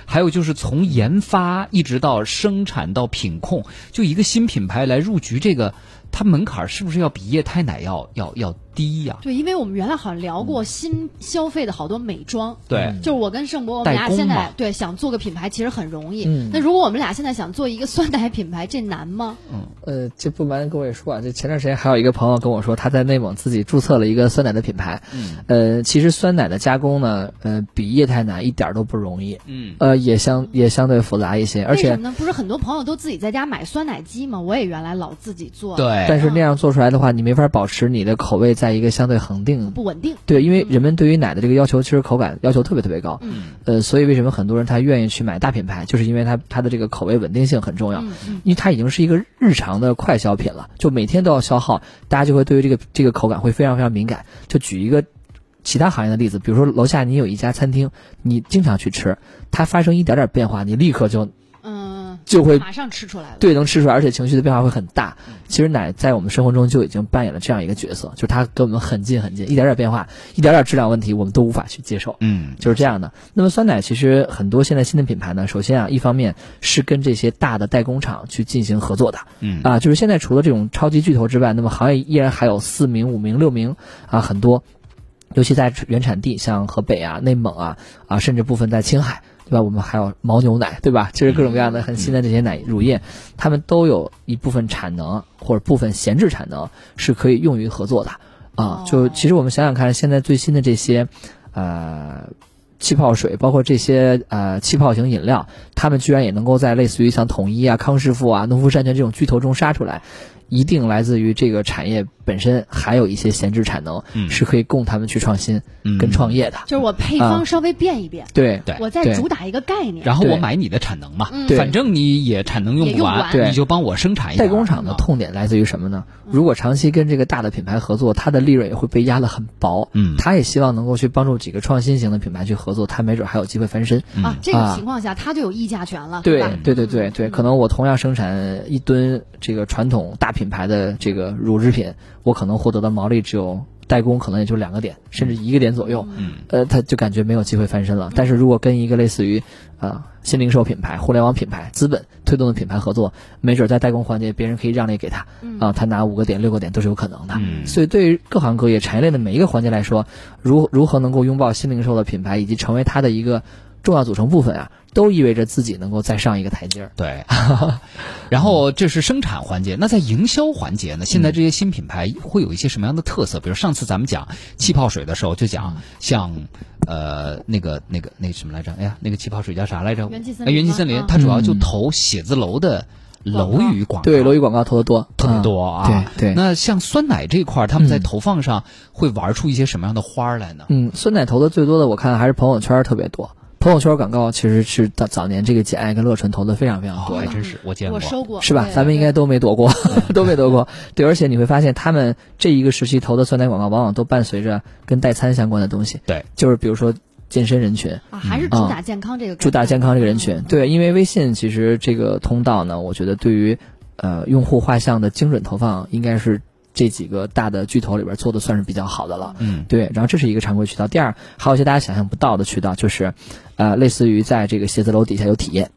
还有就是从研发一直到生产到品控，就一个新品牌来入局，这个它门槛是不是要比液态奶要要要低呀、对，因为我们原来好像聊过新消费的好多美妆，对就是我跟盛博，我们俩现在对想做个品牌其实很容易。嗯那如果我们俩现在想做一个酸奶品牌，这难吗？嗯呃，这不瞒各位说啊，这前段时间还有一个朋友跟我说，他在内蒙自己注册了一个酸奶的品牌。嗯，呃，其实酸奶的加工呢，呃，比液态奶一点都不容易。嗯，呃，也相也相对复杂一些，而且为什么呢？不是很多朋友都自己在家买酸奶机吗？我也原来老自己做，，对，但是那样做出来的话，你没法保持你的口味在一个相对恒定。不稳定。对，因为人们对于奶的这个要求，其实口感要求特别特别高。嗯呃，所以为什么很多人他愿意去买大品牌，就是因为它它的这个口味稳定性很重要。因为它已经是一个日常的快消品了，就每天都要消耗，大家就会对于这个这个口感会非常非常敏感。就举一个其他行业的例子，比如说楼下你有一家餐厅，你经常去吃，它发生一点点变化，你立刻就嗯，就会马上吃出来了。对能吃出来，而且情绪的变化会很大。其实奶在我们生活中就已经扮演了这样一个角色，就是它跟我们很近很近，一点点变化，一点点质量问题，我们都无法去接受。嗯就是这样的。那么酸奶其实很多现在新的品牌呢，首先啊，一方面是跟这些大的代工厂去进行合作的，嗯啊，就是现在除了这种超级巨头之外，那么行业依然还有四名、五名、六名啊，很多，尤其在原产地，像河北啊、内蒙啊啊，甚至部分在青海。对吧？我们还有牦牛奶，对吧？就是各种各样的很新的这些奶乳业，他们都有一部分产能或者部分闲置产能是可以用于合作的啊。就其实我们想想看，现在最新的这些，呃。气泡水，包括这些呃气泡型饮料，他们居然也能够在类似于像统一啊、康师傅啊、农夫山泉这种巨头中杀出来，一定来自于这个产业本身还有一些闲置产能，嗯是可以供他们去创新嗯跟创业的。就是我配方稍微变一变，对对我再主打一个概念。然后我买你的产能嘛，反正你也产能用不完，不完你就帮我生产一点。代工厂的啊痛点来自于什么呢？如果长期跟这个大的品牌合作，它的利润也会被压得很薄。嗯他也希望能够去帮助几个创新型的品牌去合作，他没准还有机会翻身。啊，这个啊情况下他就有议价权了，对？对对对对，可能我同样生产一吨这个传统大品牌的这个乳制品，我可能获得的毛利只有代工可能也就两个点，甚至一个点左右。嗯呃，他就感觉没有机会翻身了。但是如果跟一个类似于啊、新零售品牌、互联网品牌、资本推动的品牌合作，没准在代工环节别人可以让利给他啊、他拿五个点、六个点都是有可能的。嗯所以对于各行各业产业链的每一个环节来说，如如何能够拥抱新零售的品牌，以及成为它的一个重要组成部分啊，都意味着自己能够再上一个台阶儿。对，然后这是生产环节，那在营销环节呢？现在这些新品牌会有一些什么样的特色？比如上次咱们讲气泡水的时候，就讲像呃那个那个那个什么来着？哎呀，那个气泡水叫啥来着？元气森林哎元气森林，它主要就投写字楼的楼宇广告，对，楼宇广告投的多，特别嗯多啊。对对那像酸奶这块儿，他们在嗯投放上会玩出一些什么样的花儿来呢？嗯，酸奶投的最多的，我看还是朋友圈特别多。朋友圈广告其实是早早年这个简爱跟乐纯投的非常非常哦，多的。还真是我见过我。收过，是吧？咱们应该都没躲过，都没躲过。对，而且你会发现，他们这一个时期投的酸奶广告，往往都伴随着跟代餐相关的东西。对，就是比如说健身人群，啊，还是主打健康这个主打健康这个人群。对，因为微信其实这个通道呢，我觉得对于呃用户画像的精准投放，应该是这几个大的巨头里边做的算是比较好的了。嗯对，然后这是一个常规渠道。第二，还有一些大家想象不到的渠道，就是，呃，类似于在这个写字楼底下有体验，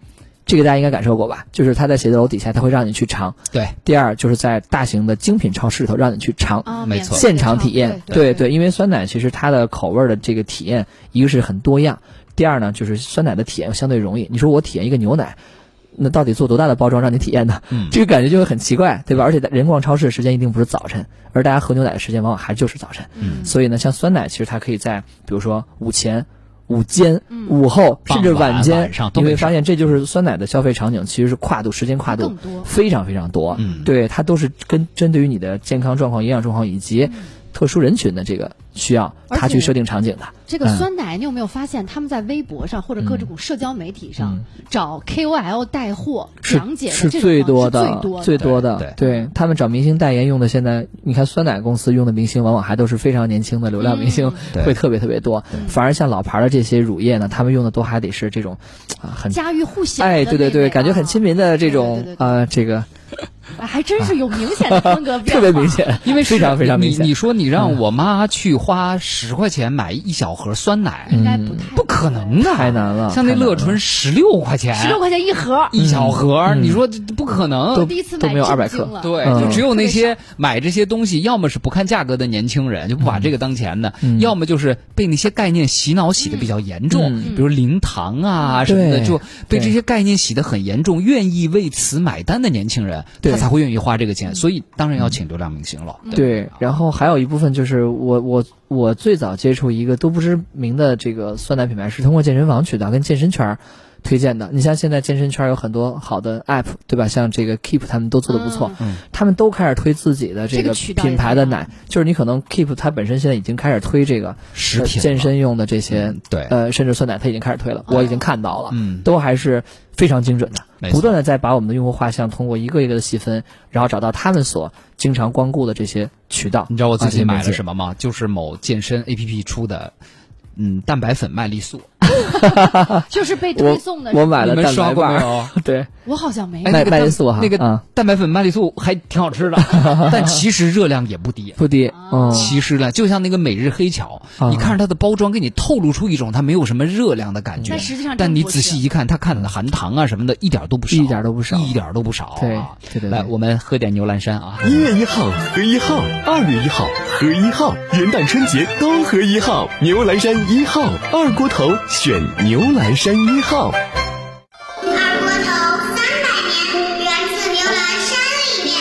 这个大家应该感受过吧？就是他在写字楼底下，他会让你去尝。对。第二，就是在大型的精品超市里头让你去尝。啊，没错现场体验，对对对，因为酸奶其实它的口味儿的这个体验，一个是很多样，第二呢就是酸奶的体验相对容易。你说我体验一个牛奶，那到底做多大的包装让你体验呢？嗯这个感觉就会很奇怪，对吧？而且人逛超市的时间一定不是早晨，而大家喝牛奶的时间往往还就是早晨。嗯所以呢，像酸奶，其实它可以在比如说午前、午间、嗯午后，甚至晚晚间你会发现这就是酸奶的消费场景，其实是跨度时间跨度更多非常非常多。嗯对，它都是跟针对于你的健康状况、营养状况以及特殊人群的这个需要，他去设定场景的。这个嗯。酸奶，你有没有发现他们在微博上或者各种社交媒体上嗯。找 KOL 带货讲解的是最多的，最多最多对的。对。他们找明星代言用的，现在你看酸奶公司用的明星，往往还都是非常年轻的流量明星，对。会特别特别多。反而像老牌的这些乳液呢，他们用的都还得是这种啊很家喻户晓哎，对对对，感觉很啊亲民的这种对对呃这个哎 还真是有明显的风格变 特别明显，因为非常非常明显。你你说你让我妈去花十块钱买一小盒酸奶，应该不太不可能的，太难了像那乐纯十六块钱，十六块钱一盒，一小盒，嗯你说不可能。都第一次买都没有二百克对，嗯就只有那些买这些东西，要么是不看价格的年轻人，就不把这个当钱的；嗯要么就是被那些概念洗脑洗的比较严重，嗯比如零糖啊什么的，就被这些概念洗的很严重，愿意为此买单的年轻人，对他才会愿意花这个钱。所以当然要请流量明星了。对，然后还有一部分就是我我我最早接触一个都不知名的这个酸奶品牌，是通过健身房渠道跟健身圈儿推荐的。你像现在健身圈有很多好的 app，对吧？像这个 Keep 他们都做的不错，嗯他们都开始推自己的这个品牌的奶，就是你可能 Keep 它本身现在已经开始推这个呃食品了健身用的这些嗯，对呃，甚至酸奶它已经开始推了，我已经看到了，嗯都还是非常精准的不断的在把我们的用户画像通过一个一个的细分，然后找到他们所经常光顾的这些渠道。你知道我自己买了什么？么吗？就是某健身 APP 出的，嗯，蛋白粉麦丽素。就是被推送的。我买了你们蛋白棒刷过没有，对，我好像没有哎，麦那个蛋麦丽素哈那个啊蛋白粉麦丽素还挺好吃的，但其实热量也不低。不低，嗯，其实呢，就像那个每日黑巧，啊你看着它的包装，给你透露出一种它没有什么热量的感觉，但实际上但你仔细一看，它看的含糖啊什么的，一点都不少，一点都不少一点都不少啊。对对对对来，我们喝点牛栏山啊。一月一号喝一号，二月一号喝一号，元旦春节都喝一号。牛栏山一号，二锅头选牛栏山一号。二锅头三百年，源自牛栏山里面。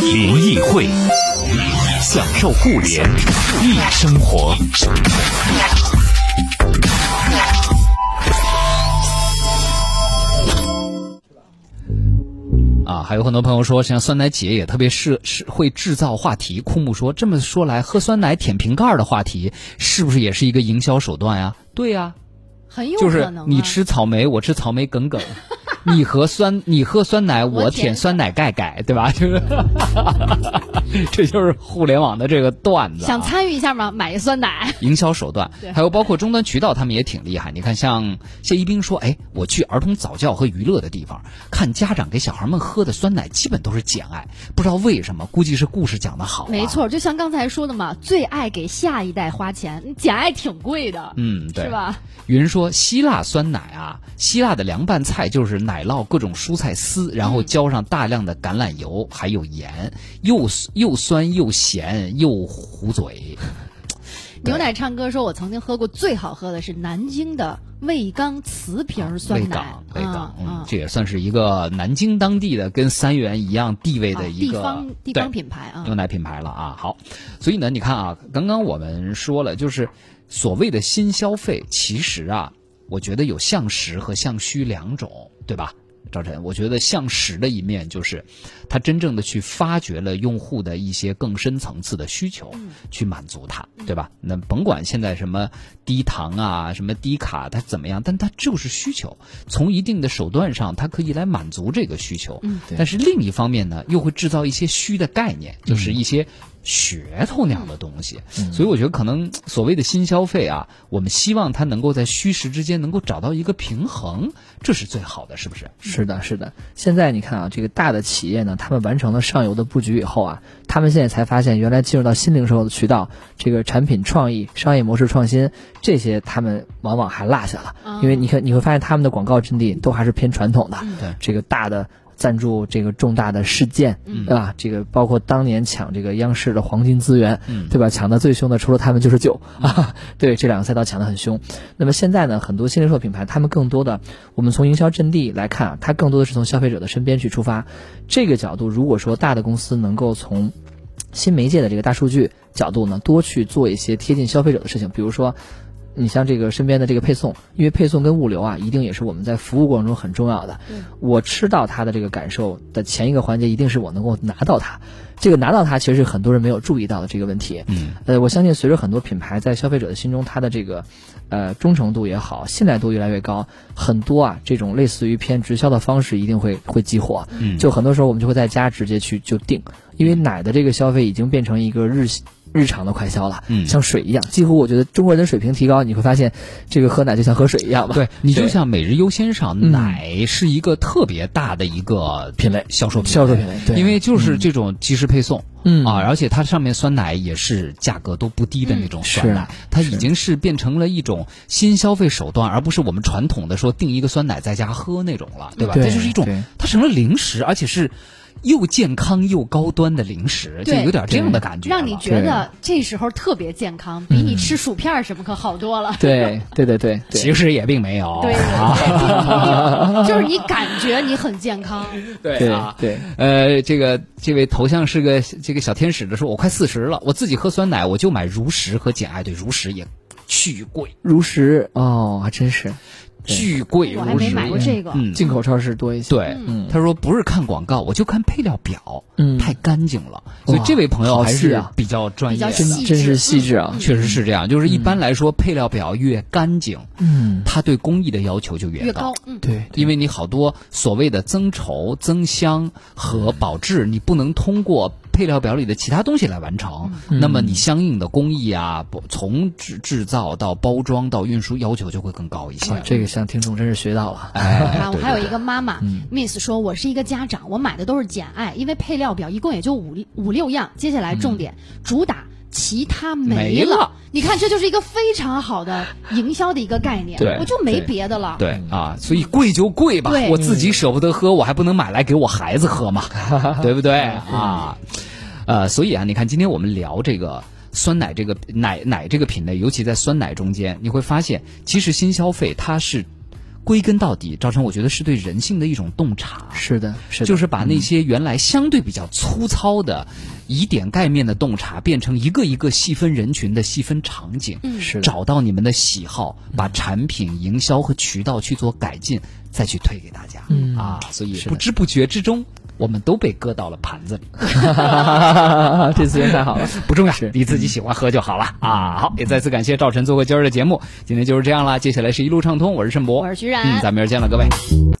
联谊会，享受互联易生活。啊，还有很多朋友说，像酸奶姐也特别是是会制造话题。枯木说，这么说来，喝酸奶舔瓶盖儿的话题，是不是也是一个营销手段呀？对呀、很有就是可能啊你吃草莓，我吃草莓梗梗，你喝酸你喝酸奶，我舔酸奶盖盖，对吧？就是，这就是互联网的这个段子、啊。想参与一下吗？买一酸奶。营销手段对，还有包括终端渠道，他们也挺厉害。你看，像谢一冰说，哎，我去儿童早教和娱乐的地方，看家长给小孩们喝的酸奶，基本都是简爱，不知道为什么，估计是故事讲的好、啊。没，错，就像刚才说的嘛，最爱给下一代花钱，简爱挺贵的，嗯，对，是吧？云说希腊酸奶啊，希腊的凉拌菜就是奶酪各种蔬菜丝，然后浇上大量的橄榄油，还有盐，又又酸又咸又糊嘴。牛奶唱歌说，我曾经喝过最好喝的是南京的味刚瓷瓶酸奶啊，这也算是一个南京当地的跟三元一样地位啊的一个、地方地方品牌啊牛，奶品牌了啊。好，所以呢，你看啊，刚刚我们说了，就是所谓的新消费，其实啊，我觉得有向实和向虚两种，对吧？赵晨，我觉得向实的一面就是，他真正的去发掘了用户的一些更深层次的需求，去满足他，对吧？那甭管现在什么低糖啊，什么低卡，它怎么样，但它就是需求，从一定的手段上，它可以来满足这个需求。嗯但是另一方面呢，又会制造一些虚的概念，就是一些噱头那样的东西。所以我觉得可能所谓的新消费啊，我们希望它能够在虚实之间能够找到一个平衡，这是最好的，是不是？是的，是的。现在你看啊，这个大的企业呢，他们完成了上游的布局以后啊，他们现在才发现，原来进入到新零售的渠道，这个产品创意、商业模式创新这些，他们往往还落下了。因为你看，你会发现他们的广告阵地都还是偏传统的，对这个大的。赞助这个重大的事件，对吧？这个包括当年抢这个央视的黄金资源，嗯对吧？抢的最凶的除了他们就是酒啊，对这两个赛道抢的很凶。那么现在呢，很多新零售品牌，他们更多的，我们从营销阵地来看啊，它更多的是从消费者的身边去出发。这个角度，如果说大的公司能够从新媒介的这个大数据角度呢，多去做一些贴近消费者的事情，比如说。你像这个身边的这个配送，因为配送跟物流啊，一定也是我们在服务过程中很重要的。我吃到它的这个感受的前一个环节，一定是我能够拿到它。这个拿到它，其实是很多人没有注意到的这个问题。嗯，呃，我相信随着很多品牌在消费者的心中，它的这个呃忠诚度也好，信赖度越来越高，很多啊这种类似于偏直销的方式一定会会激活。嗯就很多时候我们就会在家直接去就订，因为奶的这个消费已经变成一个日日常的快消了，嗯。像水一样，几乎我觉得中国人的水平提高，你会发现这个喝奶就像喝水一样吧。对你就像每日优鲜上，嗯。奶是一个特别大的一个品类销售销售品类对。因为就是这种即时配送。嗯。啊，而且它上面酸奶也是价格都不低的那种酸奶，它已经是变成了一种新消费手段，而不是我们传统的说订一个酸奶在家喝那种了，对吧？对这就是一种，它成了零食，而且是又健康又高端的零食，就有点这样的感觉，让你觉得这时候特别健康，比你吃薯片什么可好多了。对对对对对，其实也并没有，对，啊，就是你感觉你很健康，对对啊，对呃，这个这位头像是个这个小天使的说，我快四十了，我自己喝酸奶，我就买如实和简爱，对，如实也巨贵，如实哦，还真是巨贵，我还没买过这个。嗯，进口超市多一些。对，嗯。他说不是看广告，我就看配料表，嗯。太干净了，所以这位朋友还是比较专业的，真是细致啊。确实是这样，就是一般来说，配料表越干净，嗯，它对工艺的要求就越高，嗯，对，因为你好多所谓的增稠、增香和保质，你不能通过配料表里的其他东西来完成，嗯。那么你相应的工艺啊，从制制造到包装到运输要求就会更高一些。哇这个向听众真是学到了。哎，啊，我还有一个妈妈，Miss 说，我是一个家长，我买的都是简爱，因为配料表一共也就五五六样。接下来重点，主打其他没没了你看，这就是一个非常好的营销的一个概念，对我就没别的了。对啊，所以贵就贵吧，我自己舍不得喝，我还不能买来给我孩子喝嘛，对不对啊？呃，所以啊，你看今天我们聊这个。酸奶这个奶奶这个品类，尤其在酸奶中间，你会发现，其实新消费它是归根到底，赵成，我觉得是对人性的一种洞察。是的，是的，就是把那些原来相对比较粗糙的、以点盖面的洞察，变成一个一个细分人群的细分场景，是找到你们的喜好，把产品营销和渠道去做改进，再去推给大家。嗯。啊，所以不知不觉之中，我们都被搁到了盘子里，这资源太好了。不重要，你自己喜欢喝就好了啊。好，也再次感谢赵晨做客今儿的节目，今天就是这样啦。接下来是一路畅通，我是盛博，我是徐然嗯，咱们明儿见了，各位。